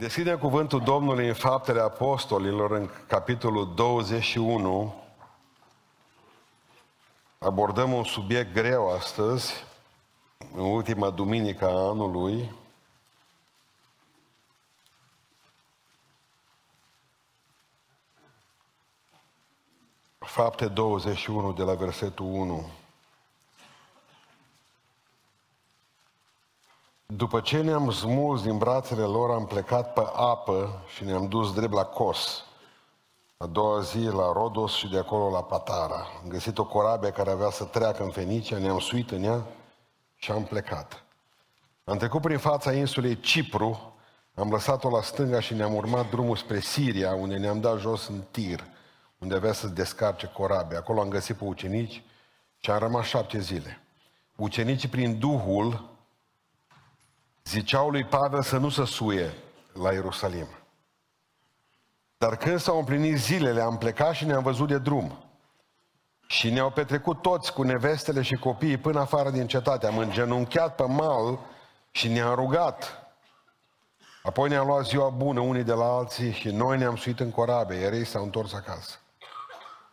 Deschide cuvântul Domnului în Faptele Apostolilor, în capitolul 21. Abordăm un subiect greu astăzi, în ultima duminică a anului. Fapte 21, de la versetul 1. După ce ne-am smuls din brațele lor, am plecat pe apă și ne-am dus drept la Cos. A doua zi la Rodos și de acolo la Patara. Am găsit o corabie care avea să treacă în Fenicia, ne-am suit în ea și am plecat. Am trecut prin fața insulei Cipru, am lăsat-o la stânga și ne-am urmat drumul spre Siria, unde ne-am dat jos în tir, unde avea să descarce corabia. Acolo am găsit pe ucenici și am rămas șapte zile. Ucenicii, prin Duhul, ziceau lui Pavel să nu se suie la Ierusalim. Dar când s-au împlinit zilele, am plecat și ne-am văzut de drum. Și ne-au petrecut toți cu nevestele și copiii până afară din cetate. Am îngenunchiat pe mal și ne-am rugat. Apoi ne-am luat ziua bună unii de la alții și noi ne-am suit în corabie, iar ei s-au întors acasă.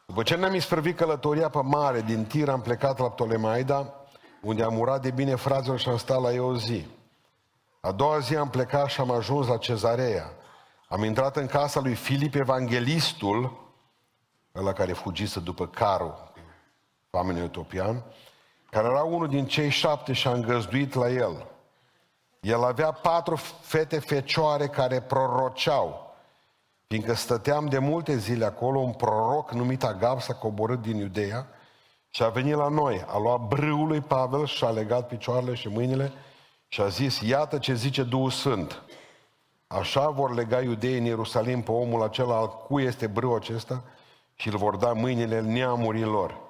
După ce ne-am isprăvit călătoria pe mare, din tir am plecat la Ptolemaida, unde am urat de bine fraților și am stat la ei o zi. A doua zi am plecat și am ajuns la Cezarea. Am intrat în casa lui Filip Evanghelistul, ăla care fugise după carul, oamenul etopian, care era unul din cei șapte și am găzduit la el. El avea patru fete fecioare care proroceau, fiindcă stăteam de multe zile acolo, un proroc numit Agab s-a coborât din Iudeea și a venit la noi. A luat brâul lui Pavel și a legat picioarele și mâinile și a zis, iată ce zice Duhul Sfânt. Așa vor lega iudeii în Ierusalim pe omul acela al cui este brâu acesta și îl vor da mâinile neamurilor.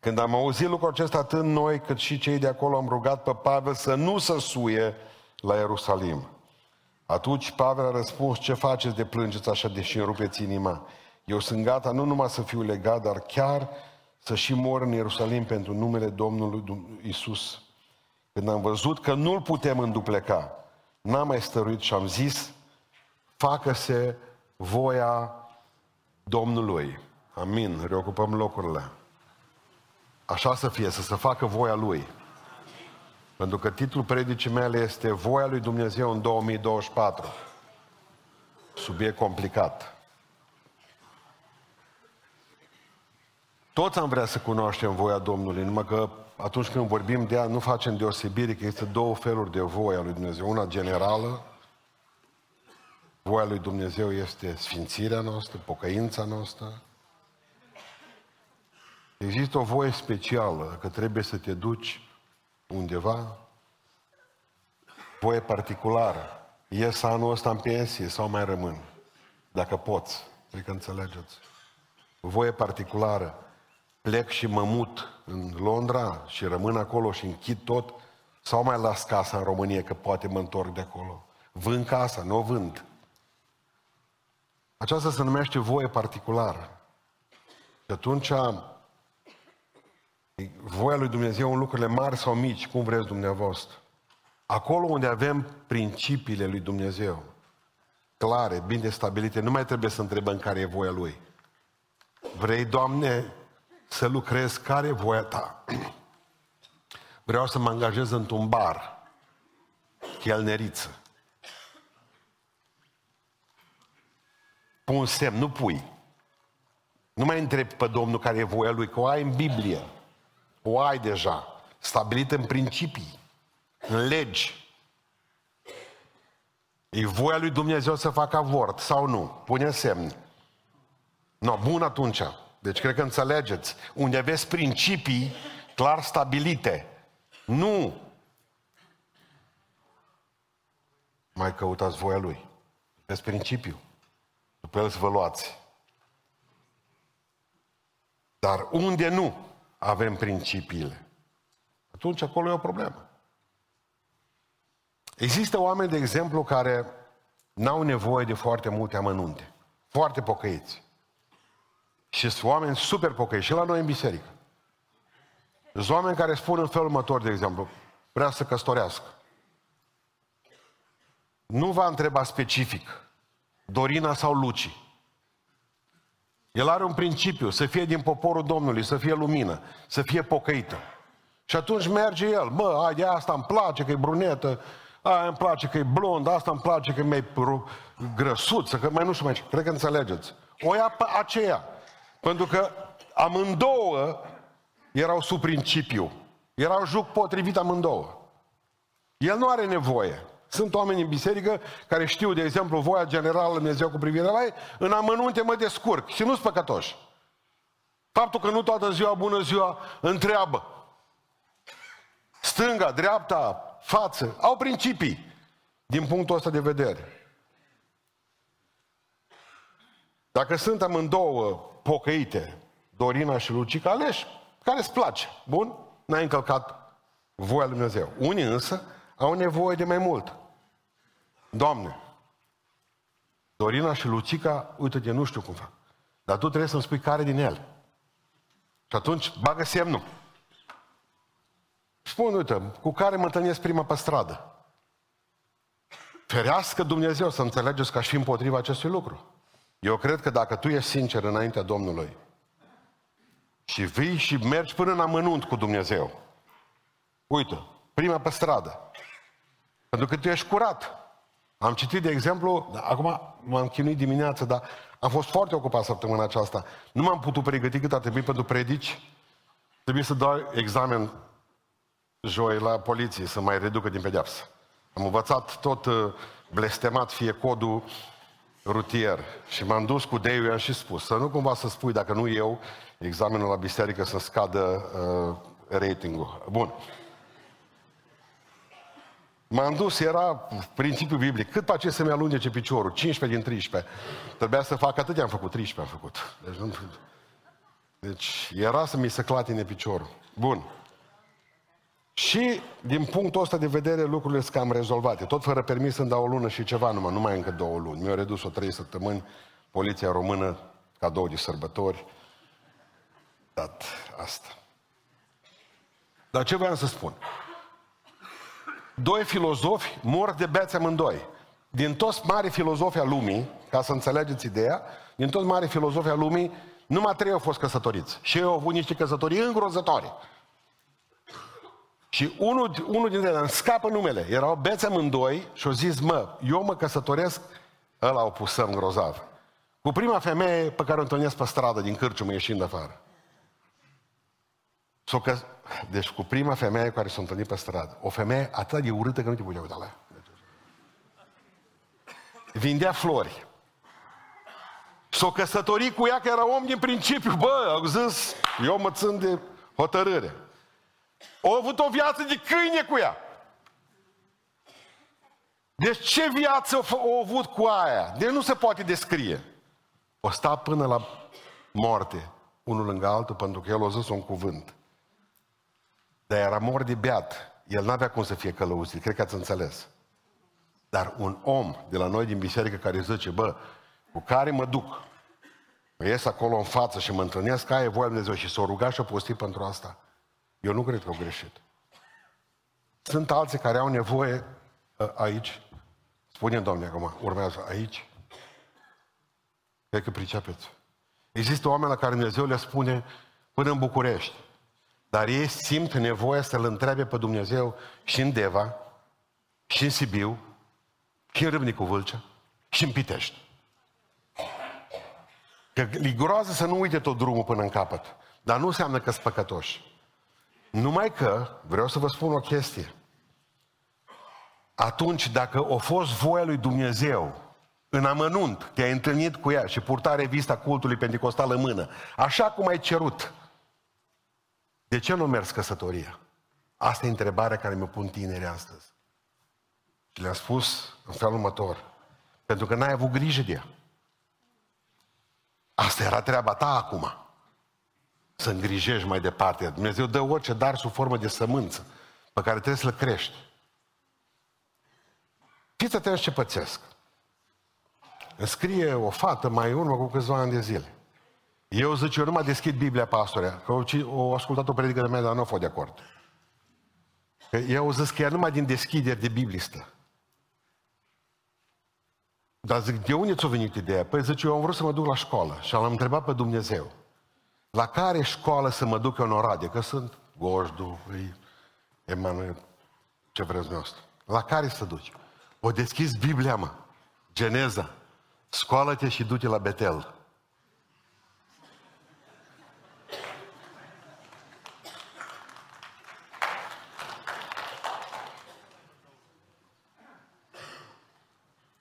Când am auzit lucrul acesta, atât noi cât și cei de acolo am rugat pe Pavel să nu se suie la Ierusalim. Atunci Pavel a răspuns, ce faceți de plângeți așa deși îmi rupeți inima? Eu sunt gata nu numai să fiu legat, dar chiar să și mor în Ierusalim pentru numele Domnului Isus. Când am văzut că nu-l putem îndupleca, n-am mai stăruit și am zis, facă-se voia Domnului. Amin. Reocupăm locurile. Așa să fie, să se facă voia Lui. Pentru că titlul predicii mele este Voia lui Dumnezeu în 2024. Subiect complicat. Toți am vrea să cunoaștem voia Domnului, numai că atunci când vorbim de ea, nu facem deosebire că este două feluri de voia lui Dumnezeu. Una generală, voia lui Dumnezeu este sfințirea noastră, pocăința noastră. Există o voie specială, că trebuie să te duci undeva, voie particulară. Ies anul ăsta în pensie sau mai rămân? Dacă poți, cred că înțelegeți. Voie particulară plec și mă mut în Londra și rămân acolo și închid tot, sau mai las casa în România, că poate mă întorc de acolo. Vând casa, nu o vând. Aceasta se numește voie particulară. Și atunci, voia lui Dumnezeu în lucrurile mari sau mici, cum vreți dumneavoastră. Acolo unde avem principiile lui Dumnezeu, clare, bine stabilite, nu mai trebuie să întrebăm care e voia Lui. Vrei, Doamne, să lucrez, care e voia ta? Vreau să mă angajez într-un bar, chelneriță. Pun semn, nu pui. Nu mai întreb pe Domnul care e voia Lui, că o ai în Biblie. O ai deja, stabilită în principii, în legi. E voia lui Dumnezeu să facă avort sau nu? Pune semn. No, bun atunci. Deci cred că înțelegeți. Unde aveți principii clar stabilite. Nu mai căutați voia Lui. Aveți principiu. După el să vă luați. Dar unde nu avem principiile, atunci acolo e o problemă. Există oameni, de exemplu, care n-au nevoie de foarte multe amănunte. Foarte pocăiți. Și sunt oameni super pocăi și la noi în biserică. Sunt oameni care spun în felul următor, de exemplu, vrea să căsătorească. nu va întreba specific Dorina sau Luci. El are un principiu, să fie din poporul Domnului, să fie lumină, să fie pocăită. Și atunci merge el, mă, ai de asta îmi place că e brunetă, aia îmi place că e blond, asta îmi place că e mai grăsuță, că mai nu știu mai ce. Cred că înțelegeți. O ia pe aceea. Pentru că amândouă erau sub principiu. Erau juc potrivit amândouă. El nu are nevoie. Sunt oameni în biserică care știu, de exemplu, voia generală Dumnezeu cu privire la ei, în amănunte mă descurc și nu-s păcătoși. Faptul că nu toată ziua, bună ziua, întreabă. Stânga, dreapta, față, au principii din punctul ăsta de vedere. Dacă sunt amândouă pocăite, Dorina și Lucica, aleși care îți place. Bun? N-ai încălcat voia lui Dumnezeu. Unii însă au nevoie de mai mult. Doamne, Dorina și Lucica, uite-te, nu știu cum fac. Dar tu trebuie să-mi spui care din ele. Și atunci bagă semnul. Spun, uite, cu care mă întâlnesc prima pe stradă. Ferească Dumnezeu să înțelegeți că aș fi împotriva acestui lucru. Eu cred că dacă tu ești sincer înaintea Domnului și vii și mergi până în amănunt cu Dumnezeu, uite, prima pe stradă, pentru că tu ești curat. Am citit, de exemplu, acum m-am chinuit dimineața, dar am fost foarte ocupat săptămâna aceasta. Nu m-am putut pregăti cât a trebuit pentru predici. Trebuie să dau examen joi la poliție să mai reducă din pedeapsă. Am învățat tot uh, blestemat fie codul rutier și m-am dus cu Deiu, i-am și spus, să nu cumva să spui, dacă nu eu, examenul la biserică să scadă uh, ratingul. Bun. M-am dus, era principiul biblic. Cât pace să-mi alungece piciorul? 15 din 13. Trebuia să fac atât am făcut, 13 am făcut. Deci, nu... deci era să mi se clatine piciorul. Bun. Și din punctul ăsta de vedere lucrurile sunt cam rezolvate. Tot fără permis îmi dau o lună și ceva numai, nu mai încă două luni. Mi-au redus-o trei săptămâni, poliția română, cadou de sărbători. Dat asta. Dar ce vreau să spun? Doi filozofi mor de bețe amândoi. Din toți mari filozofi al lumii, ca să înțelegeți ideea, din toți mari filozofi al lumii, numai trei au fost căsătoriți. Și ei au avut niște căsătorii îngrozătoare. Și unul, unul dintre ei îmi scapă numele. Erau beți amândoi și au zis, mă, eu mă căsătoresc, ăla o pusăm grozav. Cu prima femeie pe care o întâlnesc pe stradă din cârciumă ieșind afară. S-o că... Deci cu prima femeie care s-a întâlnit pe stradă. O femeie atât de urâtă că nu te putea uita la ea. Vindea flori. S-o căsătorit cu ea că era om din principiu. Bă, au zis, eu mă țin de hotărâre. Au avut o viață de câine cu ea. Deci ce viață au avut cu aia? Deci nu se poate descrie. O sta până la moarte, unul lângă altul, pentru că el a zis un cuvânt. Dar era mor de beat. El n-avea cum să fie călăuzit, cred că ați înțeles. Dar un om de la noi din biserică care zice, bă, cu care mă duc, mă ies acolo în față și mă întâlnesc, aia e voia Dumnezeu și s-o ruga și o posti pentru asta. Eu nu cred că au greșit. Sunt alții care au nevoie ă, aici. Spune, Doamne, acum, urmează aici. Cred că pricepeți. Există oameni la care Dumnezeu le spune până în București. Dar ei simt nevoia să-L întrebe pe Dumnezeu și în Deva, și în Sibiu, și în Râbnicu Vâlcea, și în Pitești. Că li groază să nu uite tot drumul până în capăt. Dar nu înseamnă că sunt păcătoși. Numai că, vreau să vă spun o chestie. Atunci, dacă a fost voia lui Dumnezeu, în amănunt, te-ai întâlnit cu ea și purta revista cultului pentecostal în mână, așa cum ai cerut, de ce nu mers căsătoria? Asta e întrebarea care mi-o pun tinerii astăzi. Și le-am spus în felul următor. Pentru că n-ai avut grijă de ea. Asta era treaba ta acum să îngrijești mai departe. Dumnezeu dă orice dar sub formă de sămânță pe care trebuie să-l crești. Fiți atenți ce pățesc. Îmi scrie o fată mai urmă cu câțiva ani de zile. Eu zic, eu nu mai deschid Biblia, pastore, că o ascultat o predică de mea, dar nu a fost de acord. Că eu zis că ea numai din deschideri de biblistă. Dar zic, de unde ți-a venit ideea? Păi zice, eu am vrut să mă duc la școală și l-am întrebat pe Dumnezeu. La care școală să mă duc eu în Oradie? Că sunt Gojdu, Emanuel, ce vreți noastră. La care să duci? O deschis Biblia, mă. Geneza. Scoală-te și du-te la Betel.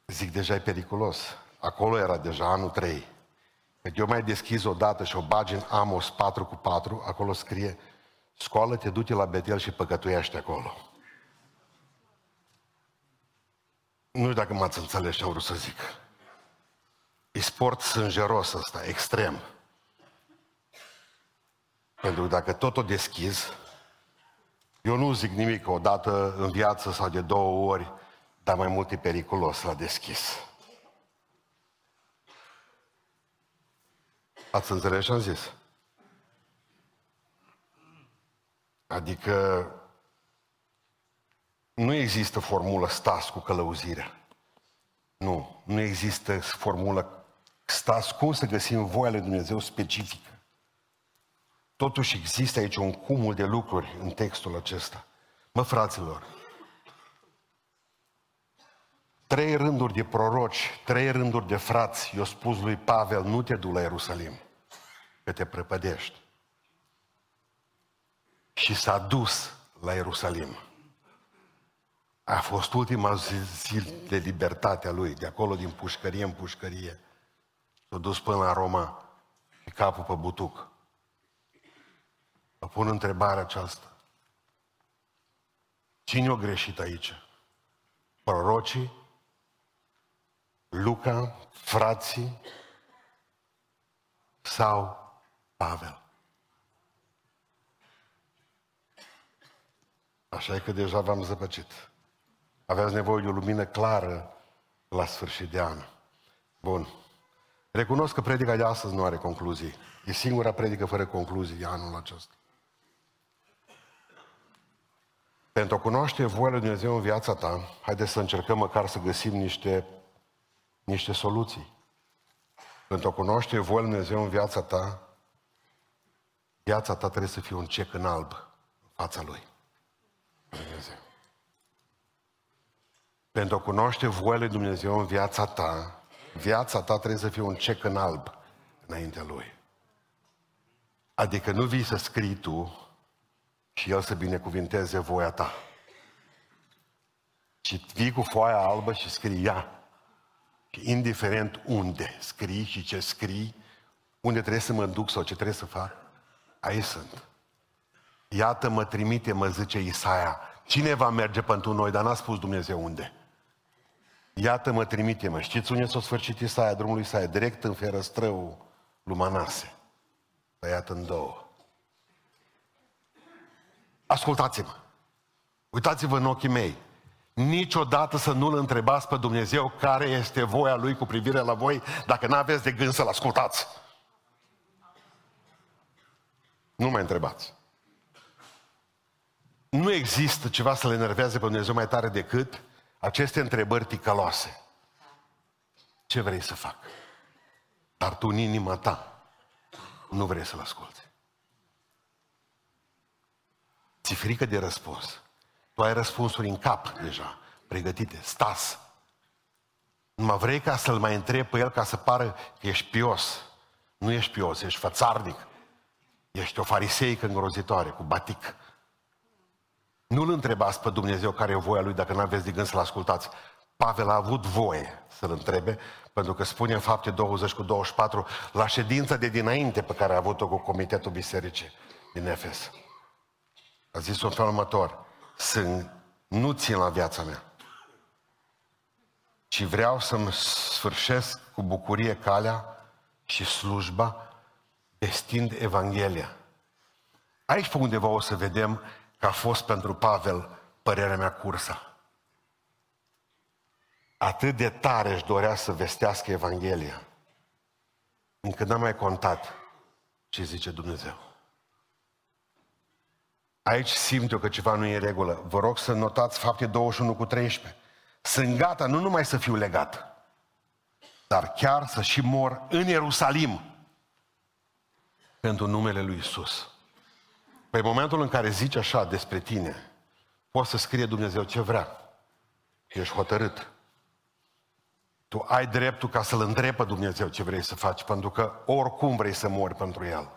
Zic, deja e periculos. Acolo era deja anul 3. Că eu mai deschis o dată și o bagi în Amos 4 cu 4, acolo scrie, scoală-te, du-te la Betel și păcătuiește acolo. Nu știu dacă m-ați înțeles ce am vrut să zic. E sport sângeros ăsta, extrem. Pentru că dacă tot o deschizi, eu nu zic nimic o dată în viață sau de două ori, dar mai mult e periculos la deschis. Ați înțeles ce am zis? Adică nu există formulă stas cu călăuzirea. Nu, nu există formulă stas cum să găsim voia lui Dumnezeu specifică. Totuși există aici un cumul de lucruri în textul acesta. Mă, fraților, trei rânduri de proroci, trei rânduri de frați, i-a spus lui Pavel, nu te du la Ierusalim, că te prăpădești. Și s-a dus la Ierusalim. A fost ultima zi de libertate a lui, de acolo din pușcărie în pușcărie. S-a dus până la Roma și capul pe butuc. Vă pun întrebarea aceasta. Cine a greșit aici? Prorocii Luca, frații sau Pavel. Așa e că deja v-am zăpăcit. Aveați nevoie de o lumină clară la sfârșit de an. Bun. Recunosc că predica de astăzi nu are concluzii. E singura predică fără concluzii anul acesta. Pentru a cunoaște voia lui Dumnezeu în viața ta, haideți să încercăm măcar să găsim niște niște soluții. Pentru a cunoaște voia Lui Dumnezeu în viața ta, viața ta trebuie să fie un cec în alb în fața Lui. Dumnezeu. Pentru a cunoaște voia Lui Dumnezeu în viața ta, viața ta trebuie să fie un cec în alb înaintea Lui. Adică nu vii să scrii tu și El să binecuvinteze voia ta. Ci vii cu foaia albă și scrii, ia, indiferent unde scrii și ce scrii, unde trebuie să mă duc sau ce trebuie să fac, aici sunt. Iată mă trimite, mă zice Isaia, cine va merge pentru noi, dar n-a spus Dumnezeu unde. Iată mă trimite, mă. Știți unde s-a sfârșit Isaia, drumul Isaia? Direct în ferăstrăul lui Manase. Tăiat în două. Ascultați-mă. Uitați-vă în ochii mei niciodată să nu-L întrebați pe Dumnezeu care este voia Lui cu privire la voi, dacă nu aveți de gând să-L ascultați. Nu mai întrebați. Nu există ceva să le enerveze pe Dumnezeu mai tare decât aceste întrebări ticăloase. Ce vrei să fac? Dar tu în inima ta nu vrei să-L asculți. Ți frică de răspuns. Tu ai răspunsuri în cap deja, pregătite, stas. mă vrei ca să-l mai întrebi pe el ca să pară că ești pios. Nu ești pios, ești fățarnic. Ești o fariseică îngrozitoare, cu batic. Nu-L întrebați pe Dumnezeu care e voia Lui dacă nu aveți de gând să-L ascultați. Pavel a avut voie să-L întrebe, pentru că spune în fapte 20 cu 24, la ședința de dinainte pe care a avut-o cu Comitetul Bisericii din Efes. A zis un fel următor, să nu țin la viața mea, ci vreau să-mi sfârșesc cu bucurie calea și slujba vestind Evanghelia. Aici pe undeva o să vedem că a fost pentru Pavel părerea mea cursa. Atât de tare își dorea să vestească Evanghelia, încât n-am mai contat ce zice Dumnezeu. Aici simt eu că ceva nu e în regulă. Vă rog să notați fapte 21 cu 13. Sunt gata nu numai să fiu legat, dar chiar să și mor în Ierusalim pentru numele lui Isus. Pe momentul în care zici așa despre tine, poți să scrie Dumnezeu ce vrea. Ești hotărât. Tu ai dreptul ca să-L întrebi pe Dumnezeu ce vrei să faci, pentru că oricum vrei să mori pentru El.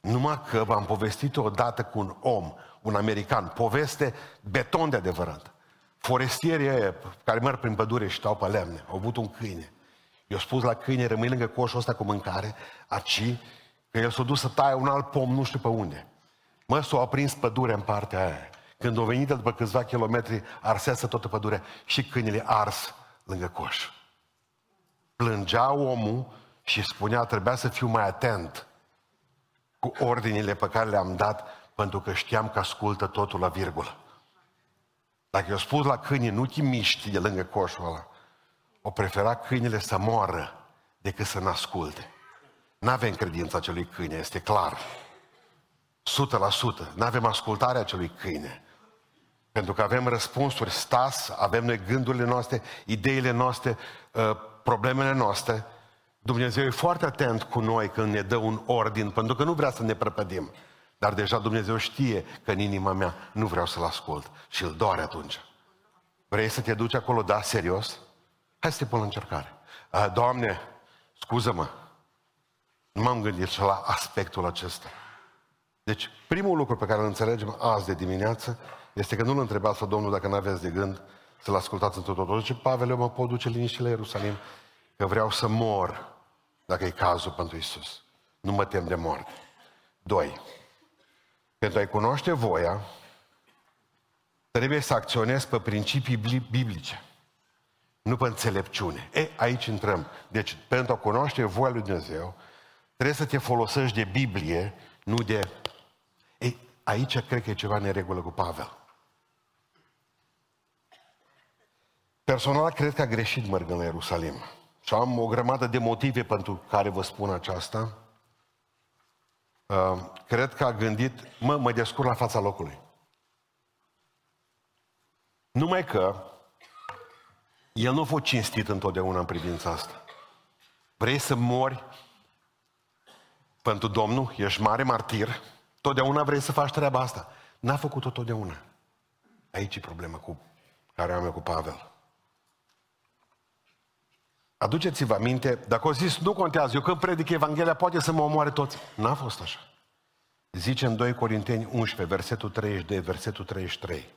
Numai că v-am povestit odată cu un om, un american, poveste beton de adevărat. Forestierii aia care merg prin pădure și stau pe lemne, au avut un câine. I-au spus la câine, rămâi lângă coșul ăsta cu mâncare, aci, că el s-a dus să taie un alt pom, nu știu pe unde. Mă, s-a aprins pădurea în partea aia. Când o venit după câțiva kilometri, arseasă toată pădurea și câinele ars lângă coș. Plângea omul și spunea, trebuia să fiu mai atent cu ordinile pe care le-am dat, pentru că știam că ascultă totul la virgulă. Dacă i-au spus la câine, nu te miști de lângă coșul ăla, o prefera câinele să moară decât să ne asculte. N-avem credința acelui câine, este clar. 100%. N-avem ascultarea acelui câine. Pentru că avem răspunsuri, stas, avem noi gândurile noastre, ideile noastre, uh, problemele noastre. Dumnezeu e foarte atent cu noi când ne dă un ordin, pentru că nu vrea să ne prăpădim. Dar deja Dumnezeu știe că în inima mea nu vreau să-L ascult și îl doare atunci. Vrei să te duci acolo, da, serios? Hai să te pun la încercare. Uh, Doamne, scuză-mă, nu m-am gândit și la aspectul acesta. Deci, primul lucru pe care îl înțelegem azi de dimineață este că nu-L întrebați pe Domnul dacă nu aveți de gând să-L ascultați în totul. Zice, Pavel, eu mă pot duce liniște la Ierusalim, că vreau să mor, dacă e cazul pentru Isus. Nu mă tem de moarte. Doi, pentru a-i cunoaște voia, trebuie să acționezi pe principii biblice, nu pe înțelepciune. E, aici intrăm. Deci, pentru a cunoaște voia lui Dumnezeu, trebuie să te folosești de Biblie, nu de... Ei, aici cred că e ceva neregulă cu Pavel. Personal, cred că a greșit mergând la Ierusalim. Și am o grămadă de motive pentru care vă spun aceasta. Uh, cred că a gândit, mă, mă descurc la fața locului. Numai că el nu a fost cinstit întotdeauna în privința asta. Vrei să mori pentru Domnul, ești mare martir, totdeauna vrei să faci treaba asta. N-a făcut-o totdeauna. Aici e problema cu care am eu cu Pavel. Aduceți-vă aminte, dacă o zis, nu contează, eu când predic Evanghelia, poate să mă omoare toți. N-a fost așa. Zice în 2 Corinteni 11, versetul 32, versetul 33.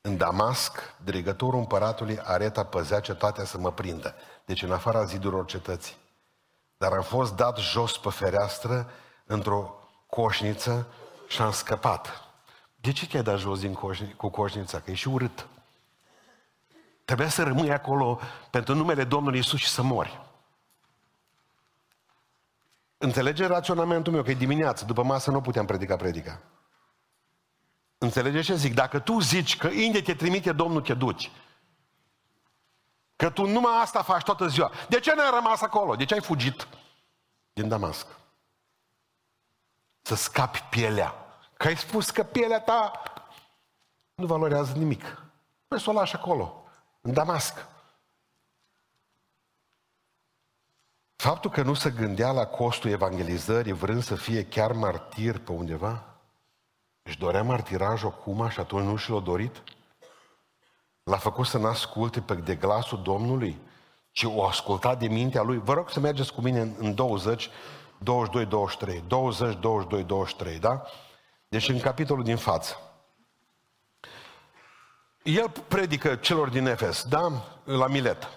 În Damasc, dirigătorul împăratului Areta păzea cetatea să mă prindă. Deci în afara zidurilor cetății. Dar am fost dat jos pe fereastră într-o coșniță și am scăpat. De ce te-ai dat jos din coșni, cu coșnița? Că e și urât. Trebuia să rămâi acolo pentru numele Domnului Isus și să mori. Înțelege raționamentul meu că e dimineață, după masă nu puteam predica predica. Înțelege ce zic? Dacă tu zici că unde te trimite Domnul, te duci. Că tu numai asta faci toată ziua. De ce n-ai rămas acolo? De ce ai fugit din Damasc? Să scapi pielea. Că ai spus că pielea ta nu valorează nimic. Păi să o lași acolo în Damasc. Faptul că nu se gândea la costul evangelizării vrând să fie chiar martir pe undeva, își dorea martirajul acum și atunci nu și l-a dorit? L-a făcut să n-asculte pe de glasul Domnului, ci o asculta de mintea lui. Vă rog să mergeți cu mine în 20, 22, 23. 20, 22, 23, da? Deci în capitolul din față el predică celor din Efes, da? La Milet.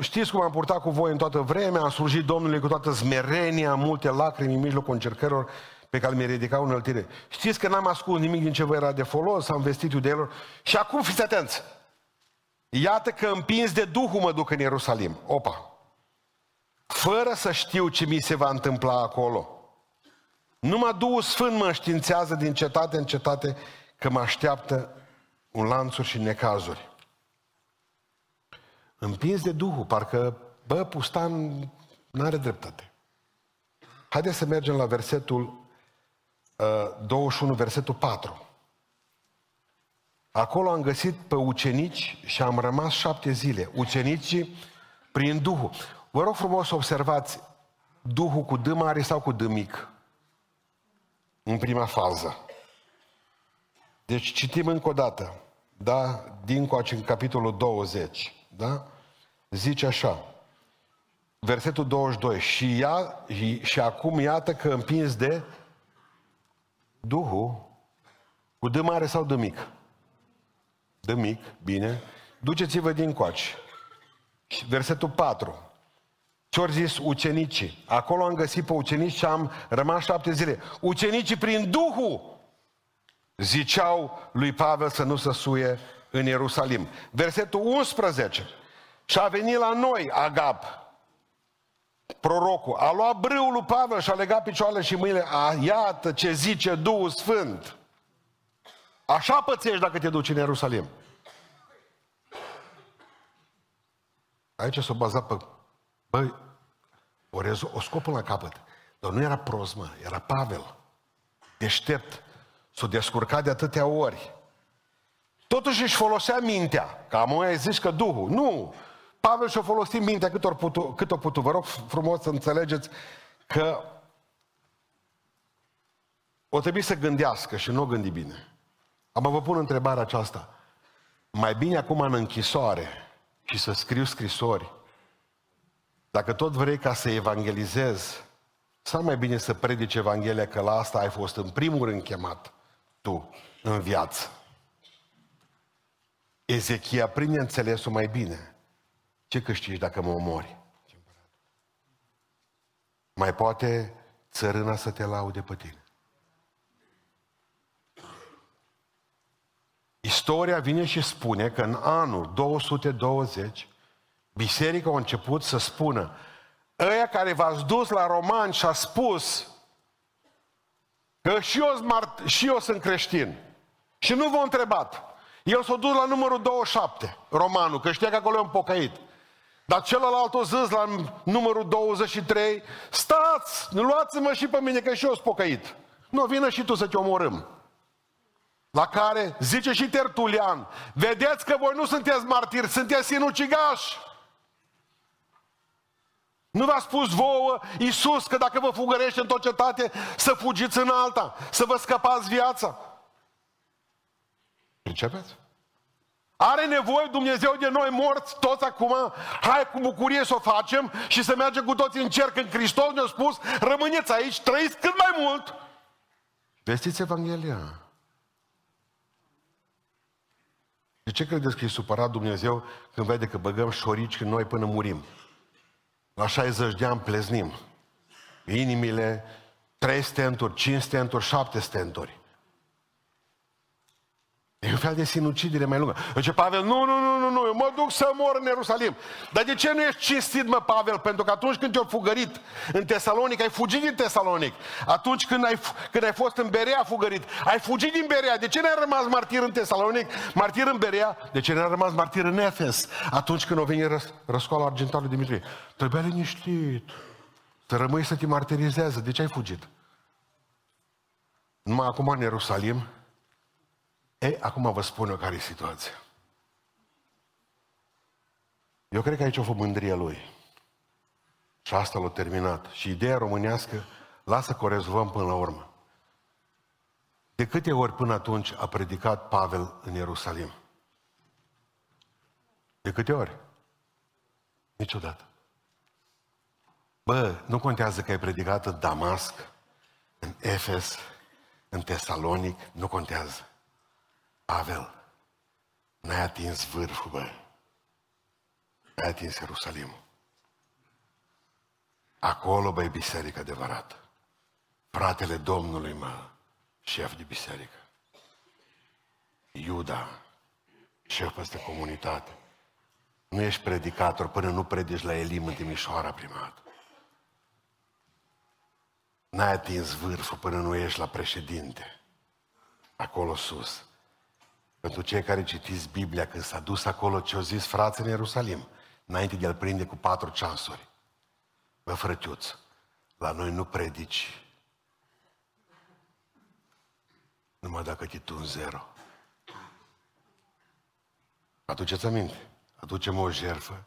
Știți cum am purtat cu voi în toată vremea, am slujit Domnului cu toată smerenia, multe lacrimi în mijlocul încercărilor pe care mi ridicau înălțire. Știți că n-am ascuns nimic din ce vă era de folos, am vestit iudeilor. Și acum fiți atenți! Iată că împins de Duhul mă duc în Ierusalim. Opa! Fără să știu ce mi se va întâmpla acolo. Numai Duhul Sfânt mă științează din cetate în cetate că mă așteaptă un lanțuri și necazuri. Împins de Duhul, parcă, bă, pustan n-are dreptate. Haideți să mergem la versetul uh, 21, versetul 4. Acolo am găsit pe ucenici și am rămas șapte zile. Ucenicii prin Duhul. Vă rog frumos să observați Duhul cu D mare sau cu D mic. În prima fază. Deci citim încă o dată. Da? Din coace în capitolul 20. Da? Zice așa. Versetul 22. Și, ia, și, și acum iată că împins de Duhul cu D mare sau D mic? D mic, bine. Duceți-vă din coace. Versetul 4. Ce ori zis ucenicii? Acolo am găsit pe ucenici și am rămas șapte zile. Ucenicii prin Duhul ziceau lui Pavel să nu se suie în Ierusalim. Versetul 11. Și a venit la noi Agab, prorocul, a luat brâul lui Pavel și a legat picioarele și mâinile. A, iată ce zice Duhul Sfânt. Așa pățești dacă te duci în Ierusalim. Aici s-a bazat pe... Băi, o, rezo- o scopul la capăt. Dar nu era prost, mă, era Pavel. Deștept. S-a descurcat de atâtea ori. Totuși își folosea mintea. Ca am zis că Duhul. Nu! Pavel și-a folosit mintea cât o putut. Cât o putut. Vă rog frumos să înțelegeți că o trebuie să gândească și nu o gândi bine. Am vă pun întrebarea aceasta. Mai bine acum în închisoare și să scriu scrisori, dacă tot vrei ca să evangelizezi, sau mai bine să predici Evanghelia că la asta ai fost în primul rând chemat tu în viață. Ezechia prinde înțelesul mai bine. Ce câștigi dacă mă omori? Mai poate țărâna să te laude pe tine. Istoria vine și spune că în anul 220 biserica a început să spună ăia care v-ați dus la romani și a spus că și eu, smart, și eu sunt creștin. Și nu v-a întrebat. El s-a dus la numărul 27, romanul, că știa că acolo e un pocăit. Dar celălalt o zis la numărul 23, stați, luați-mă și pe mine că și eu sunt pocăit. Nu, vină și tu să te omorâm. La care zice și Tertulian, vedeți că voi nu sunteți martiri, sunteți sinucigași. Nu v-a spus vouă Iisus că dacă vă fugărește într-o cetate, să fugiți în alta, să vă scăpați viața. Pricepeți? Are nevoie Dumnezeu de noi morți, toți acum, hai cu bucurie să o facem și să mergem cu toți în cer când Hristos ne-a spus, rămâneți aici, trăiți cât mai mult. Vestiți Evanghelia. De ce credeți că e supărat Dumnezeu când vede că băgăm șorici în noi până murim? La 60 de ani pleznim. Inimile, 3 stenturi, 5 stenturi, 7 stenturi. E un fel de sinucidere mai lungă. Zice Pavel, nu, nu, nu, nu, nu, eu mă duc să mor în Ierusalim. Dar de ce nu ești cinstit, mă, Pavel? Pentru că atunci când te-ai fugărit în Tesalonic, ai fugit din Tesalonic. Atunci când ai, când ai fost în Berea fugărit, ai fugit din Berea. De ce n-ai rămas martir în Tesalonic, martir în Berea? De ce n-ai rămas martir în Efes? Atunci când o veni răs, răscoala argentalului Dimitrie. Trebuia liniștit. Să rămâi să te martirizează. De ce ai fugit? Numai acum în Ierusalim, E, acum vă spun eu care e situația. Eu cred că aici o fost mândria lui. Și asta l-a terminat. Și ideea românească, lasă că o rezolvăm până la urmă. De câte ori până atunci a predicat Pavel în Ierusalim? De câte ori? Niciodată. Bă, nu contează că ai predicat în Damasc, în Efes, în Tesalonic, nu contează. Pavel, n-ai atins vârful, bă. N-ai atins Ierusalimul. Acolo, băi, biserică adevărată. Fratele Domnului, mă, șef de biserică. Iuda, șef peste comunitate. Nu ești predicator până nu predici la Elim în Timișoara primat. N-ai atins vârful până nu ești la președinte. Acolo sus. Pentru cei care citiți Biblia, când s-a dus acolo ce au zis frații în Ierusalim, înainte de a-l prinde cu patru ceasuri. Bă, frătiuț, la noi nu predici numai dacă te tu zero. Aduceți aminte. Aducem o jerfă.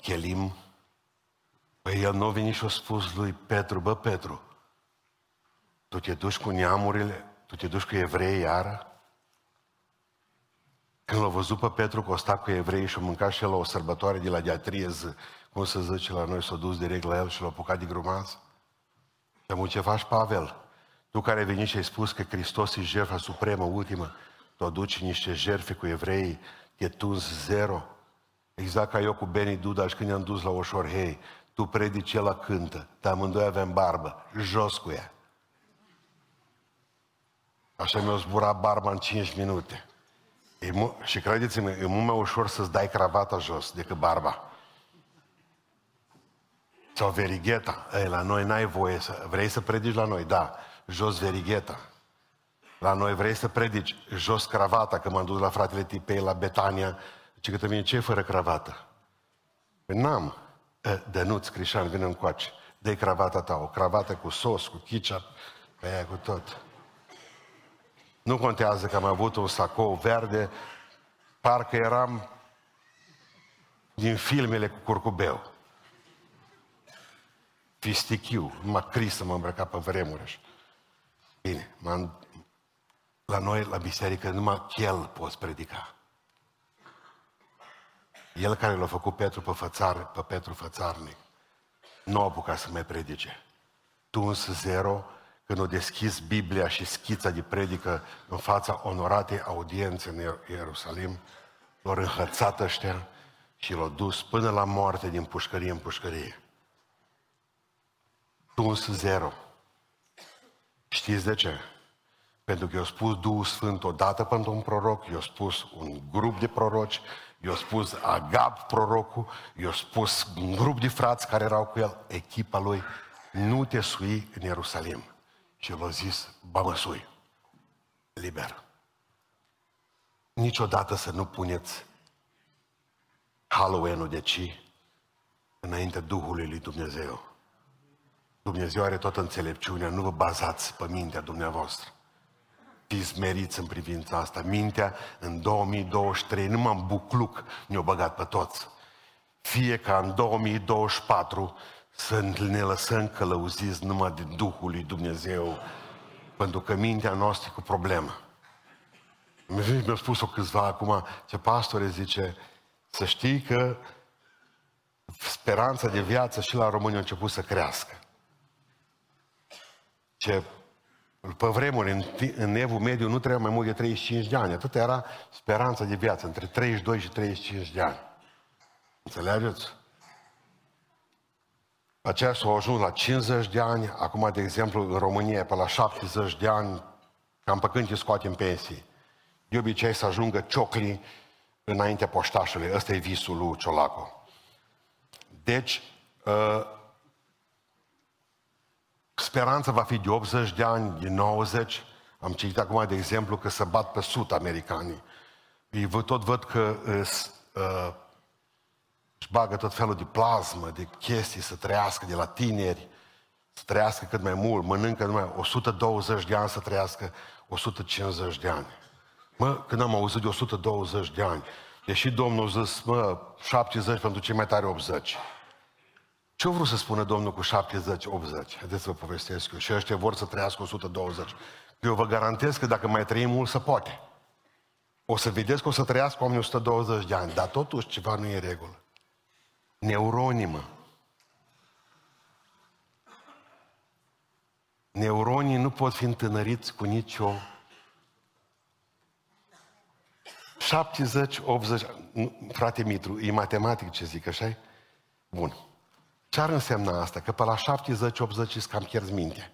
Chelim. Păi el nu a venit și a spus lui Petru, bă Petru, tu te duci cu neamurile, tu te duci cu evrei iară? Când l-a văzut pe Petru că o sta cu evrei și a mâncat și el la o sărbătoare de la Diatriez, cum să zice la noi, s-a dus direct la el și l-a apucat de grumaz. Și ce faci, Pavel? Tu care ai venit și ai spus că Hristos e jertfa supremă, ultimă, tu aduci niște jertfe cu evrei, te tunzi zero. Exact ca eu cu Beni Duda și când ne-am dus la Oșorhei, tu predici, el la cântă, dar amândoi avem barbă, jos cu ea. Așa mi-a zburat barba în 5 minute. E mu- și credeți-mă, e mult mai ușor să-ți dai cravata jos decât barba. Sau verigheta. Ei, la noi n-ai voie să... Vrei să predici la noi? Da. Jos verigheta. La noi vrei să predici jos cravata, că m-am dus la fratele Tipei la Betania, ce că mine ce fără cravată? Păi n-am. Dănuț, Crișan, vină încoace. dă cravata ta, o cravată cu sos, cu chicea, pe aia cu tot. Nu contează că am avut un sacou verde, parcă eram din filmele cu curcubeu. Fistichiu, numai Cris mă îmbrăca pe vremuri așa. Bine, m-am... la noi, la biserică, numai el poți predica. El care l-a făcut Petru pe, fățar, pe Petru fățarnic, nu a apucat să mai predice. Tu însă zero, când o deschis Biblia și schița de predică în fața onoratei audiențe în Ierusalim, l-au înhățat ăștia și l-au dus până la moarte din pușcărie în pușcărie. Tuns zero. Știți de ce? Pentru că i-a spus Duhul Sfânt odată pentru un proroc, i-a spus un grup de proroci, i-a spus Agab prorocul, i-a spus un grup de frați care erau cu el, echipa lui, nu te sui în Ierusalim. Și el a zis, ba mă sui, liber. Niciodată să nu puneți Halloween-ul de ci înainte Duhului lui Dumnezeu. Dumnezeu are toată înțelepciunea, nu vă bazați pe mintea dumneavoastră. Fiți meriți în privința asta. Mintea în 2023, numai în bucluc ne-o băgat pe toți. Fie ca în 2024 să ne lăsăm călăuziți numai de Duhul lui Dumnezeu, pentru că mintea noastră e cu problemă. Mi-a spus-o câțiva acum, ce pastore zice, să știi că speranța de viață și la români a început să crească. Ce pe vremuri, în, în evul mediu, nu trebuia mai mult de 35 de ani. Atât era speranța de viață, între 32 și 35 de ani. Înțelegeți? Aceea s-au ajuns la 50 de ani, acum, de exemplu, în România, pe la 70 de ani, cam pe când te scoatem pensii. De obicei să ajungă cioclii înaintea poștașului. Ăsta e visul lui Ciolacu. Deci, uh, speranța va fi de 80 de ani, de 90. Am citit acum, de exemplu, că se bat pe sud americanii. Ei tot văd că uh, își bagă tot felul de plasmă, de chestii să trăiască de la tineri, să trăiască cât mai mult, mănâncă numai 120 de ani să trăiască 150 de ani. Mă, când am auzit de 120 de ani, deși Domnul a zis, mă, 70 pentru cei mai tare 80. Ce vreau să spună Domnul cu 70-80? Haideți să vă povestesc eu. Și ăștia vor să trăiască 120. Eu vă garantez că dacă mai trăim mult, se poate. O să vedeți că o să trăiască oamenii 120 de ani, dar totuși ceva nu e regulă. Neuronimă. Neuronii nu pot fi întânăriți cu nicio 70, 80, frate Mitru, e matematic ce zic, așa Bun. Ce ar însemna asta? Că pe la 70-80 îți cam pierzi minte.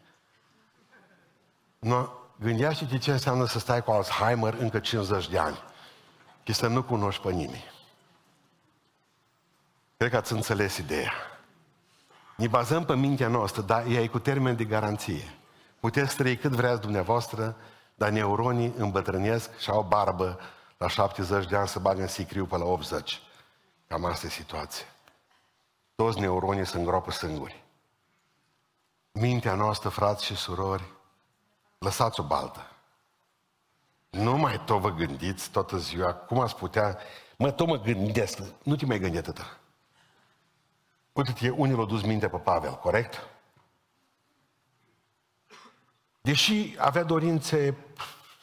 No, gândește-te ce înseamnă să stai cu Alzheimer încă 50 de ani și să nu cunoști pe nimeni. Cred că ați înțeles ideea. Ne bazăm pe mintea noastră, dar ea e cu termen de garanție. Puteți trăi cât vreați dumneavoastră, dar neuronii îmbătrânesc și au barbă la 70 de ani să bagă în sicriu pe la 80. Cam asta e situația toți neuronii se îngropă singuri. Mintea noastră, frați și surori, lăsați-o baltă. Nu mai tot vă gândiți toată ziua, cum ați putea... Mă, tot mă gândesc, nu te mai gândi atâta. Uite-te, unii l-au dus minte pe Pavel, corect? Deși avea dorințe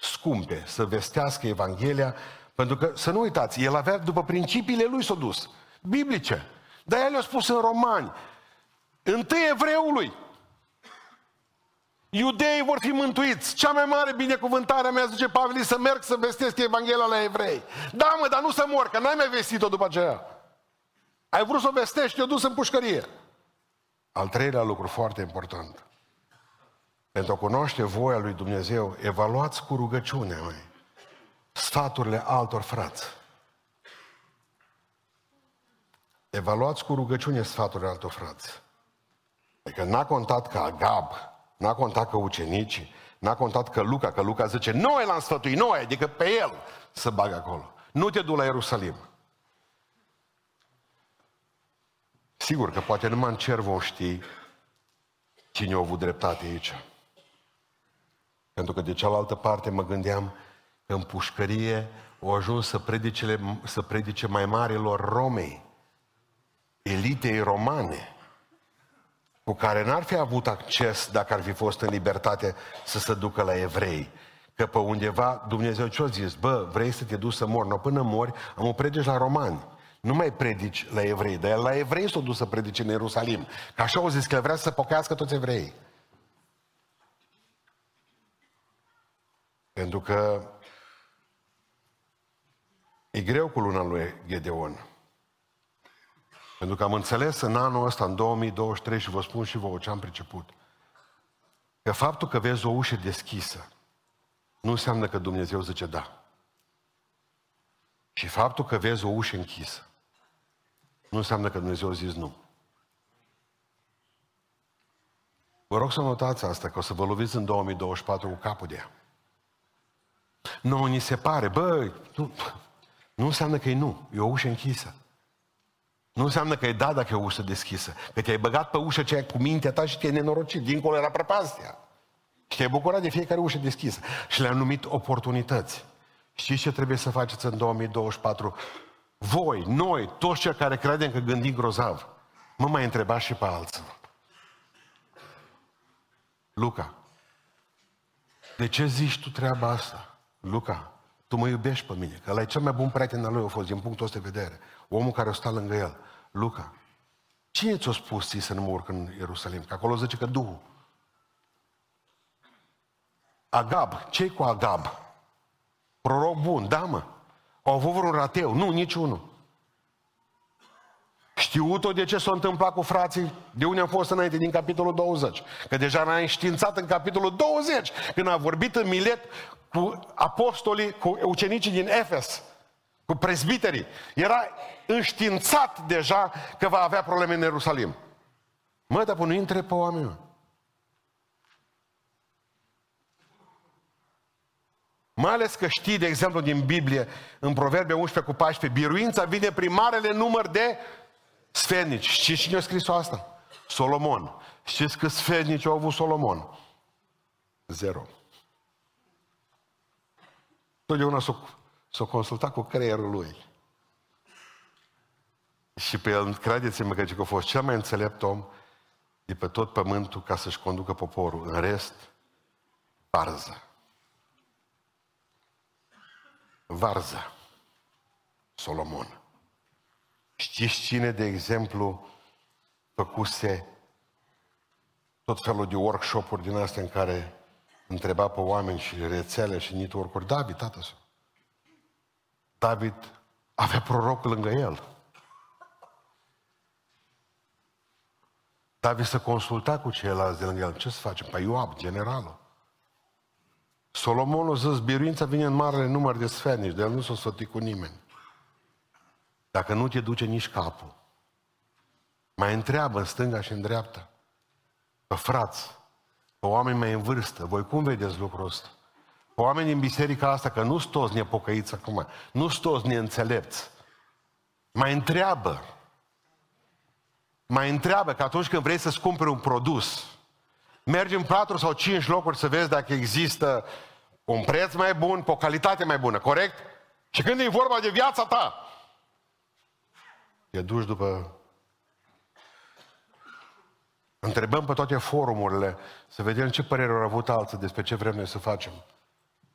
scumpe să vestească Evanghelia, pentru că, să nu uitați, el avea, după principiile lui s-a dus, biblice. Dar el a spus în romani, întâi evreului, Iudeii vor fi mântuiți. Cea mai mare binecuvântare mea, zice Pavel, să merg să vestesc Evanghelia la evrei. Da, mă, dar nu să mor, că n-ai mai vestit-o după aceea. Ai vrut să o vestești, te-o dus în pușcărie. Al treilea lucru foarte important. Pentru a cunoaște voia lui Dumnezeu, evaluați cu rugăciune, mai sfaturile altor frați. Evaluați cu rugăciune sfaturile altor frați. Adică n-a contat că Agab, n-a contat că ucenicii, n-a contat că Luca, că Luca zice, noi l-am sfătuit, noi, adică pe el să bagă acolo. Nu te du la Ierusalim. Sigur că poate numai în cer vom ști cine a avut dreptate aici. Pentru că de cealaltă parte mă gândeam că în pușcărie au ajuns să predice, să predice mai marilor Romei, elitei romane, cu care n-ar fi avut acces dacă ar fi fost în libertate să se ducă la evrei. Că pe undeva Dumnezeu ce-a zis? Bă, vrei să te duci să mori? Nu, până mori, am o predici la romani. Nu mai predici la evrei, dar la evrei s-a dus să predice în Ierusalim. Că așa au zis că vrea să pocăiască toți evreii. Pentru că e greu cu luna lui Gedeon. Pentru că am înțeles în anul ăsta, în 2023, și vă spun și vouă ce am priceput, că faptul că vezi o ușă deschisă nu înseamnă că Dumnezeu zice da. Și faptul că vezi o ușă închisă nu înseamnă că Dumnezeu a zis nu. Vă rog să notați asta, că o să vă loviți în 2024 cu capul de ea. Nu, ni se pare, bă, nu, nu înseamnă că e nu, e o ușă închisă. Nu înseamnă că e da dacă e o ușă deschisă. Că te-ai băgat pe ușă aceea cu mintea ta și te-ai nenorocit. Dincolo era prăpastia. Și te-ai bucurat de fiecare ușă deschisă. Și le-am numit oportunități. Știți ce trebuie să faceți în 2024? Voi, noi, toți cei care credem că gândim grozav, mă mai întrebați și pe alții. Luca, de ce zici tu treaba asta? Luca, tu mă iubești pe mine, că ăla e cel mai bun prieten al lui a fost din punctul ăsta de vedere. Omul care o sta lângă el. Luca, cine ți-a spus ție să nu mă urc în Ierusalim? Că acolo zice că Duhul. Agab, ce cu Agab? Proroc bun, da mă. Au avut vreun rateu? Nu, niciunul. Știut-o de ce s-a întâmplat cu frații, de unde am fost înainte, din capitolul 20. Că deja ne-a înștiințat în capitolul 20, când a vorbit în Milet cu apostolii, cu ucenicii din Efes, cu prezbiterii. Era înștiințat deja că va avea probleme în Ierusalim. Mă, dar nu intre pe oameni. Mai ales că știi, de exemplu, din Biblie, în Proverbe 11 cu 14, biruința vine prin marele număr de sfetnici. Știți cine a scris asta? Solomon. Știți că sfetnici au avut Solomon? Zero. Totdeauna s-a, s-a consultat cu creierul lui. Și pe el, credeți-mă că a fost cel mai înțelept om de pe tot pământul ca să-și conducă poporul. În rest, varză. Varză. Solomon. Știți cine, de exemplu, făcuse tot felul de workshop-uri din astea în care întreba pe oameni și rețele și network-uri? David, tată său. David avea proroc lângă el. David să consulta cu ceilalți de lângă el. Ce să facem? Păi Ioab, generalul. Solomon a zis, biruința vine în marele număr de sfetnici, de el nu s-o sfăti cu nimeni. Dacă nu te duce nici capul. Mai întreabă în stânga și în dreapta. Pe frați, pe oameni mai în vârstă, voi cum vedeți lucrul ăsta? Pe oameni din biserica asta, că nu sunt toți nepocăiți acum, nu sunt toți neînțelepți. Mai întreabă. Mai întreabă că atunci când vrei să-ți cumperi un produs, mergi în patru sau cinci locuri să vezi dacă există un preț mai bun, pe o calitate mai bună, corect? Și când e vorba de viața ta, te duci după... Întrebăm pe toate forumurile să vedem ce părere au avut alții despre ce vrem noi să facem.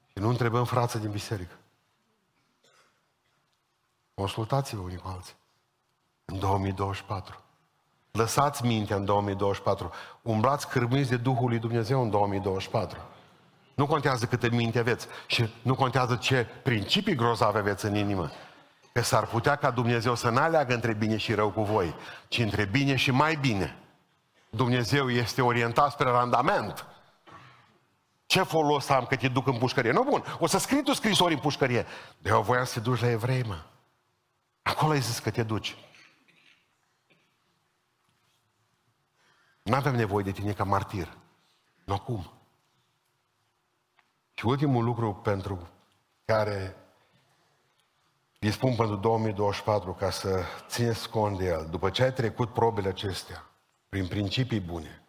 Și nu întrebăm frații din biserică. Consultați-vă unii cu alții. În 2024. Lăsați mintea în 2024. Umblați cârmiți de Duhul lui Dumnezeu în 2024. Nu contează câte minte aveți și nu contează ce principii grozave aveți în inimă. Că s-ar putea ca Dumnezeu să nu aleagă între bine și rău cu voi, ci între bine și mai bine. Dumnezeu este orientat spre randament. Ce folos am că te duc în pușcărie? Nu, bun, o să scrii tu scrisori în pușcărie. De eu voiam să te duci la evrei, mă. Acolo ai zis că te duci. Nu avem nevoie de tine ca martir. Nu acum. Și ultimul lucru pentru care îi spun pentru 2024 ca să țineți cont de el, după ce ai trecut probele acestea, prin principii bune,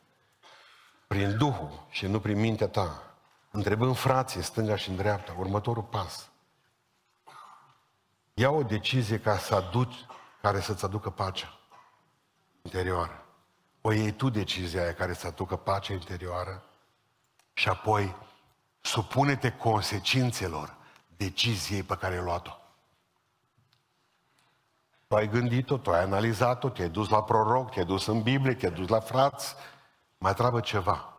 prin Duhul și nu prin mintea ta, întrebând frații stânga și în dreapta, următorul pas. Ia o decizie ca să aduci, care să-ți aducă pacea interioară. O iei tu decizia aia care să aducă pacea interioară și apoi supune-te consecințelor deciziei pe care ai luat-o. Tu ai gândit-o, tu ai analizat-o, te-ai dus la proroc, te-ai dus în Biblie, te-ai dus la frați. Mai trebuie ceva.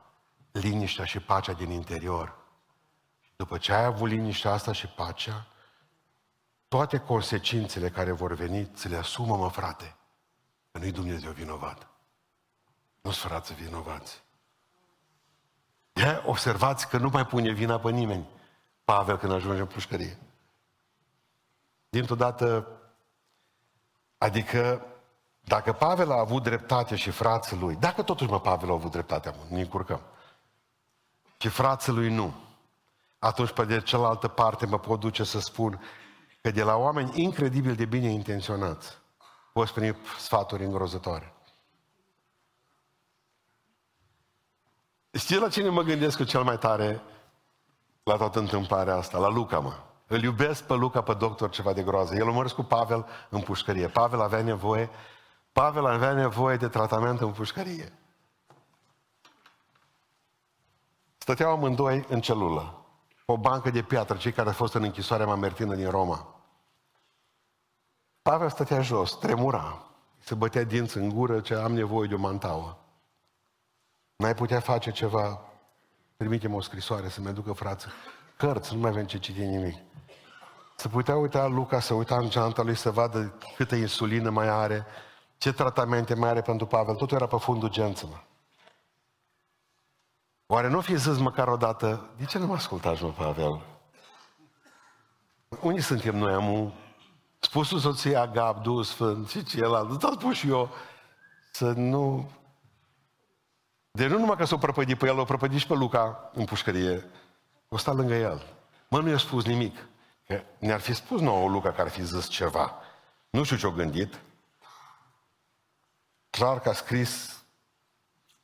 Liniștea și pacea din interior. După ce ai avut liniștea asta și pacea, toate consecințele care vor veni, ți le asumă, mă, frate, că nu-i Dumnezeu vinovat. Nu-s frați vinovați. De observați că nu mai pune vina pe nimeni. Pavel când ajunge în pușcărie. Dintr-o dată, adică dacă Pavel a avut dreptate și frații lui, dacă totuși mă Pavel a avut dreptate, ne încurcăm, și frații lui nu, atunci pe de cealaltă parte mă pot duce să spun că de la oameni incredibil de bine intenționați poți primi sfaturi îngrozătoare. Știi la cine mă gândesc cu cel mai tare la toată întâmplarea asta? La Luca, mă. Îl iubesc pe Luca, pe doctor, ceva de groază. El a cu Pavel în pușcărie. Pavel avea nevoie, Pavel avea nevoie de tratament în pușcărie. Stăteau amândoi în celulă, pe o bancă de piatră, cei care au fost în închisoarea Mamertină din Roma. Pavel stătea jos, tremura, se bătea dinți în gură, ce am nevoie de o mantauă. N-ai putea face ceva? Trimitem o scrisoare să-mi aducă frață. Cărți, nu mai avem ce citi nimic. Să putea uita Luca, să uita în geanta lui să vadă câtă insulină mai are, ce tratamente mai are pentru Pavel. Totul era pe fundul gență, mă. Oare nu fi zis măcar o dată, de ce nu mă ascultați, mă, Pavel? Unde suntem noi, amu? Spusul soția Gab, Duhul Sfânt și celălalt, nu spus și eu să nu de nu numai că s-o prăpădit pe el, o prăpădit și pe Luca în pușcărie. O sta lângă el. Mă, nu i-a spus nimic. Că ne-ar fi spus nouă Luca că ar fi zis ceva. Nu știu ce-o gândit. Clar că a scris...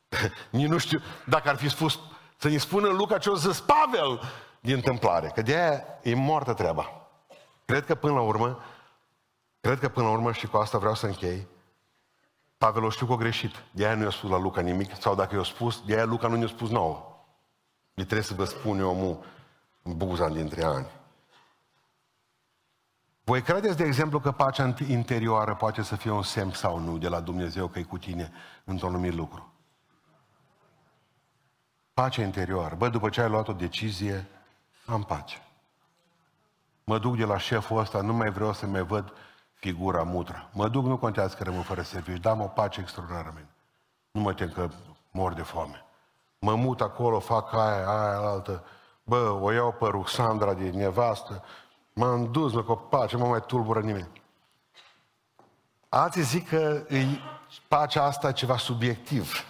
Nici nu știu dacă ar fi spus să ne spună Luca ce-o zis Pavel din întâmplare. Că de aia e moartă treaba. Cred că până la urmă, cred că până la urmă și cu asta vreau să închei, Pavel o știu că a greșit. De aia nu i-a spus la Luca nimic, sau dacă i-a spus, de aia Luca nu i-a spus nouă. Mi trebuie să vă spun eu omul în buza dintre ani. Voi credeți, de exemplu, că pacea interioară poate să fie un semn sau nu de la Dumnezeu că e cu tine într-un anumit lucru? Pacea interioară. Bă, după ce ai luat o decizie, am pace. Mă duc de la șeful ăsta, nu mai vreau să mai văd figura mutra. Mă duc, nu contează că rămân fără serviciu, dar am o pace extraordinară. Nu mă tem că mor de foame. Mă mut acolo, fac aia, aia, altă. Bă, o iau pe Ruxandra de nevastă, m-am dus mă, cu pace, nu mă mai tulbură nimeni. Alții zic că e pacea asta e ceva subiectiv.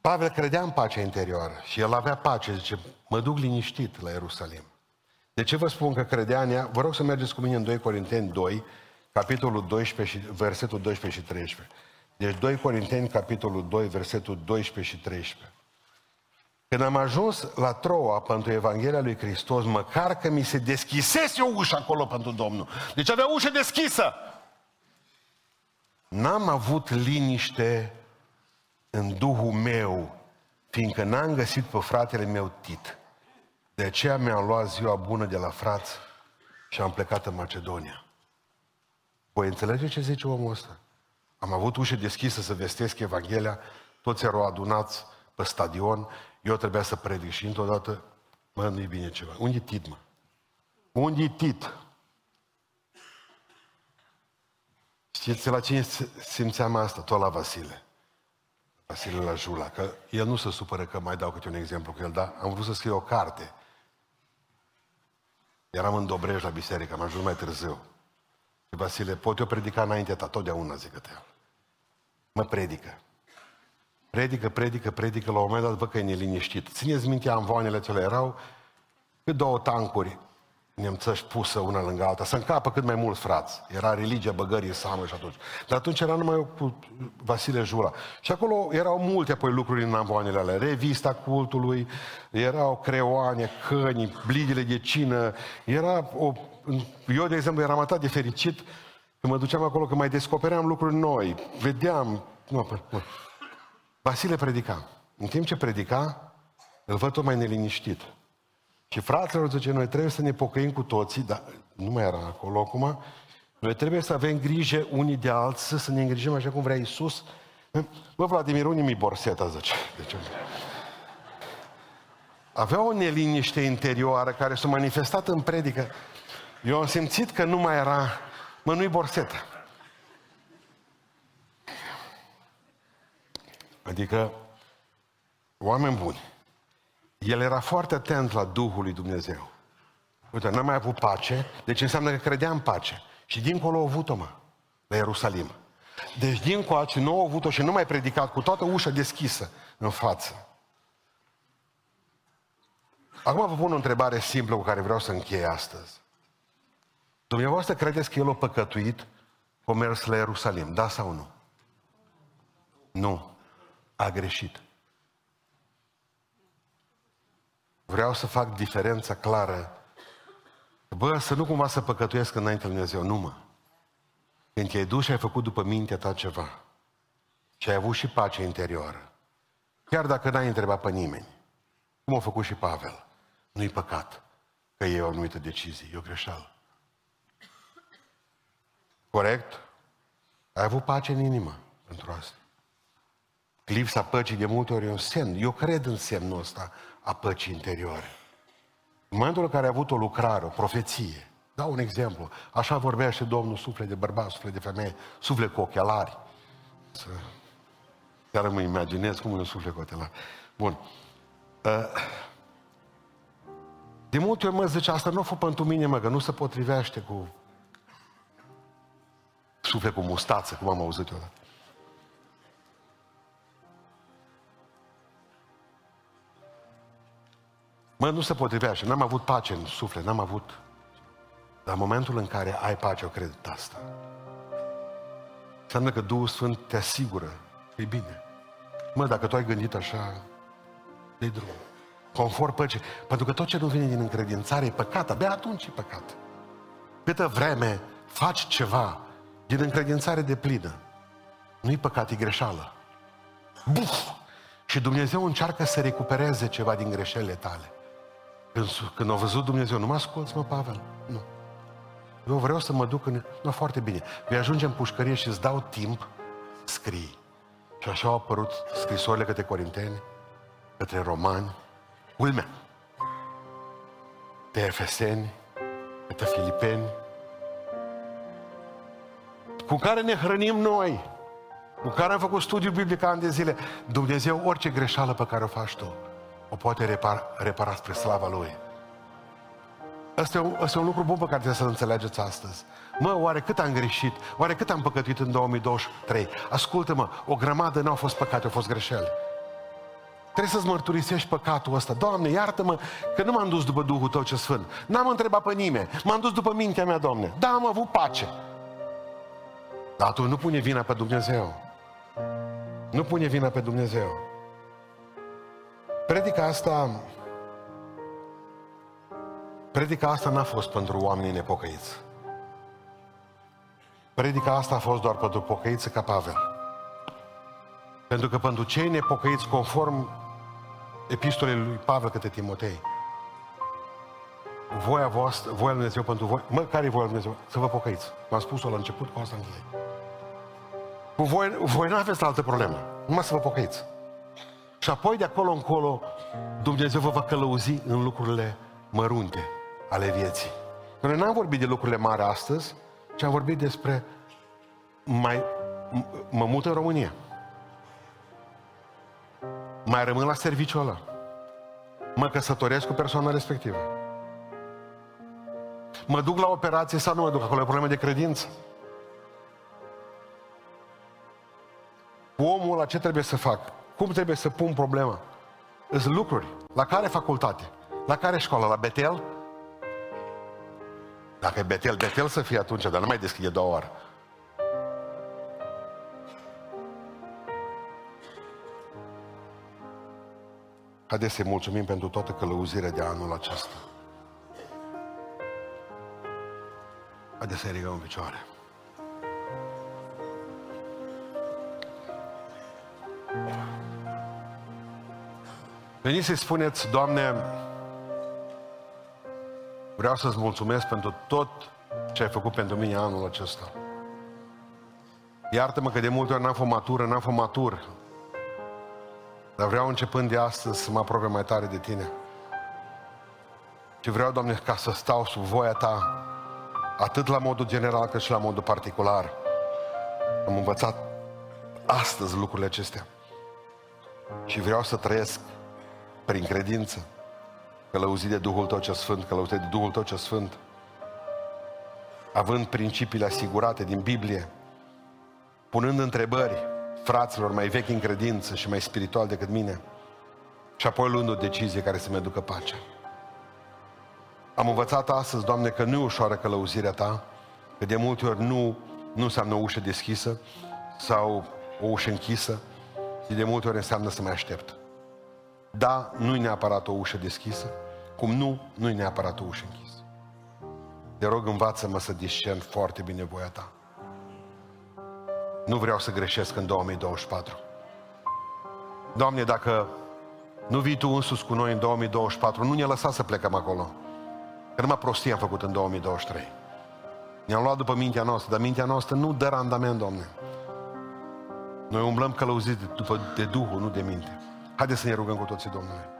Pavel credea în pacea interioară și el avea pace, zice, mă duc liniștit la Ierusalim. De ce vă spun că credea în ea? Vă rog să mergeți cu mine în 2 Corinteni 2, capitolul 12 și versetul 12 și 13. Deci 2 Corinteni, capitolul 2, versetul 12 și 13. Când am ajuns la Troa pentru Evanghelia lui Hristos, măcar că mi se deschisese o ușă acolo pentru Domnul. Deci avea ușă deschisă. N-am avut liniște în Duhul meu, fiindcă n-am găsit pe fratele meu Tit. De aceea mi-am luat ziua bună de la frați și am plecat în Macedonia. Voi înțelege ce zice omul ăsta? Am avut ușă deschisă să vestesc Evanghelia, toți erau adunați pe stadion, eu trebuia să predic și într-o dată, mă, nu-i bine ceva. Unde Tit, mă? Unde Tit? Știți la cine simțeam asta? Tot la Vasile. Vasile la Jula. Că el nu se supără că mai dau câte un exemplu cu el, dar am vrut să scriu o carte. Eram în Dobrej la biserică, am ajuns mai târziu. Și Vasile, pot eu predica înainte ta, totdeauna, zică el. Mă predică. Predică, predică, predică, la un moment dat văd că e neliniștit. Țineți minte, amvoanele cele erau cât două tancuri nemțăși pusă una lângă alta, să încapă cât mai mulți frați. Era religia băgării samă și atunci. Dar atunci era numai eu cu Vasile Jura. Și acolo erau multe apoi lucruri în amvoanele alea. Revista cultului, erau creoane, căni, blidile de cină. Era o... Eu, de exemplu, eram atât de fericit că mă duceam acolo, că mai descopeream lucruri noi. Vedeam... Nu, nu. Vasile predica. În timp ce predica, îl văd tot mai neliniștit. Și fraților zice, noi trebuie să ne pocăim cu toții, dar nu mai era acolo acum, noi trebuie să avem grijă unii de alții, să ne îngrijim așa cum vrea Iisus. Bă, Vladimir, unii mi borseta, zice. Deci, avea o neliniște interioară care s-a manifestat în predică. Eu am simțit că nu mai era, mă, nu-i borseta. Adică, oameni buni, el era foarte atent la Duhul lui Dumnezeu. Uite, n-am mai avut pace, deci înseamnă că credea în pace. Și dincolo a avut-o, mă, la Ierusalim. Deci din coace nu au avut-o și nu mai predicat cu toată ușa deschisă în față. Acum vă pun o întrebare simplă cu care vreau să închei astăzi. Dumneavoastră credeți că el a păcătuit cu mers la Ierusalim, da sau nu? Nu. A greșit. Vreau să fac diferența clară. Bă, să nu cumva să păcătuiesc înainte lui Dumnezeu, nu mă. Când te-ai dus și ai făcut după mintea ta ceva. Și ai avut și pace interioară. Chiar dacă n-ai întrebat pe nimeni. Cum a făcut și Pavel. Nu-i păcat că ei au anumită decizie. E o greșeală. Corect? Ai avut pace în inimă pentru asta. Lipsa păcii de multe ori e un semn. Eu cred în semnul ăsta a păcii interioare. În momentul în care a avut o lucrare, o profeție, dau un exemplu, așa vorbea și Domnul suflet de bărbat, suflet de femeie, suflet cu ochelari. Să... Chiar mă imaginez cum e un suflet cu ochelari. Bun. Uh, de multe ori mă zice, asta nu a fost pentru mine, mă, că nu se potrivește cu suflet cu mustață, cum am auzit eu. Mă, nu se potrivea și n-am avut pace în suflet, n-am avut. Dar în momentul în care ai pace, o cred asta. Înseamnă că Duhul Sfânt te asigură că e bine. Mă, dacă tu ai gândit așa, de drum. Conform păcii. Pentru că tot ce nu vine din încredințare e păcat. Abia atunci e păcat. Câtă vreme faci ceva din încredințare de plină, nu-i păcat, e greșeală. Buf! Și Dumnezeu încearcă să recupereze ceva din greșelile tale. Când, când a văzut Dumnezeu, nu mă asculți, mă, Pavel? Nu. Eu vreau să mă duc în... Nu, foarte bine. Vei ajunge în pușcărie și îți dau timp, scrii. Și așa au apărut scrisorile către Corinteni, către Romani, ulmea, pe Efeseni, pe Filipeni, cu care ne hrănim noi, cu care am făcut studiu biblic ani de zile. Dumnezeu, orice greșeală pe care o faci tu, o poate repara, repara spre slava Lui. Asta e, un, asta e un lucru bun pe care trebuie să-l înțelegeți astăzi. Mă, oare cât am greșit? Oare cât am păcătuit în 2023? Ascultă-mă, o grămadă n-au fost păcate, au fost greșeli. Trebuie să-ți mărturisești păcatul ăsta. Doamne, iartă-mă că nu m-am dus după Duhul Tău ce Sfânt. N-am întrebat pe nimeni. M-am dus după mintea mea, Doamne. Da, am avut pace. Dar tu nu pune vina pe Dumnezeu. Nu pune vina pe Dumnezeu. Predica asta Predica asta n-a fost pentru oamenii nepocăiți. Predica asta a fost doar pentru pocăiță ca Pavel. Pentru că pentru cei nepocăiți, conform epistolei lui Pavel către Timotei, voia voastră, voia lui Dumnezeu pentru voi, mă, care e voia lui Dumnezeu? Să vă pocăiți. V-am spus-o la început, cu asta închei. Cu voi, voi nu aveți altă problemă, numai să vă pocăiți. Și apoi de acolo încolo, Dumnezeu vă va călăuzi în lucrurile mărunte ale vieții. Noi n-am vorbit de lucrurile mari astăzi, ci am vorbit despre mai, mă mut în România. Mai rămân la serviciul ăla. Mă căsătoresc cu persoana respectivă. Mă duc la operație sau nu mă duc? Acolo e o problemă de credință. Cu omul ăla ce trebuie să fac? Cum trebuie să pun problema? Sunt lucruri. La care facultate? La care școală? La Betel? Dacă e Betel, Betel să fie atunci, dar nu mai deschide două ori. Haideți să-i mulțumim pentru toată călăuzirea de anul acesta. Haideți să-i rigăm în picioare. Veniți să-i spuneți, Doamne, vreau să-ți mulțumesc pentru tot ce ai făcut pentru mine anul acesta. Iartă-mă că de multe ori n-am fost matură, n-am fost matur. Dar vreau începând de astăzi să mă apropie mai tare de Tine. Și vreau, Doamne, ca să stau sub voia Ta, atât la modul general cât și la modul particular. Am învățat astăzi lucrurile acestea. Și vreau să trăiesc prin credință, călăuzit de Duhul Tău ce Sfânt, călăuzit de Duhul Tău ce Sfânt, având principiile asigurate din Biblie, punând întrebări fraților mai vechi în credință și mai spiritual decât mine, și apoi luând o decizie care să-mi aducă pacea. Am învățat astăzi, Doamne, că nu e ușoară călăuzirea Ta, că de multe ori nu, nu înseamnă o ușă deschisă sau o ușă închisă, și de multe ori înseamnă să mai aștept. Da, nu e neapărat o ușă deschisă, cum nu, nu e neapărat o ușă închisă. Te rog, învață-mă să discern foarte bine voia ta. Nu vreau să greșesc în 2024. Doamne, dacă nu vii Tu însus cu noi în 2024, nu ne lăsa să plecăm acolo. Că numai prostie am făcut în 2023. Ne-am luat după mintea noastră, dar mintea noastră nu dă randament, Doamne. Noi umblăm călăuziți de, după, de Duhul, nu de minte. Haideți să ne rugăm cu toții Domnului.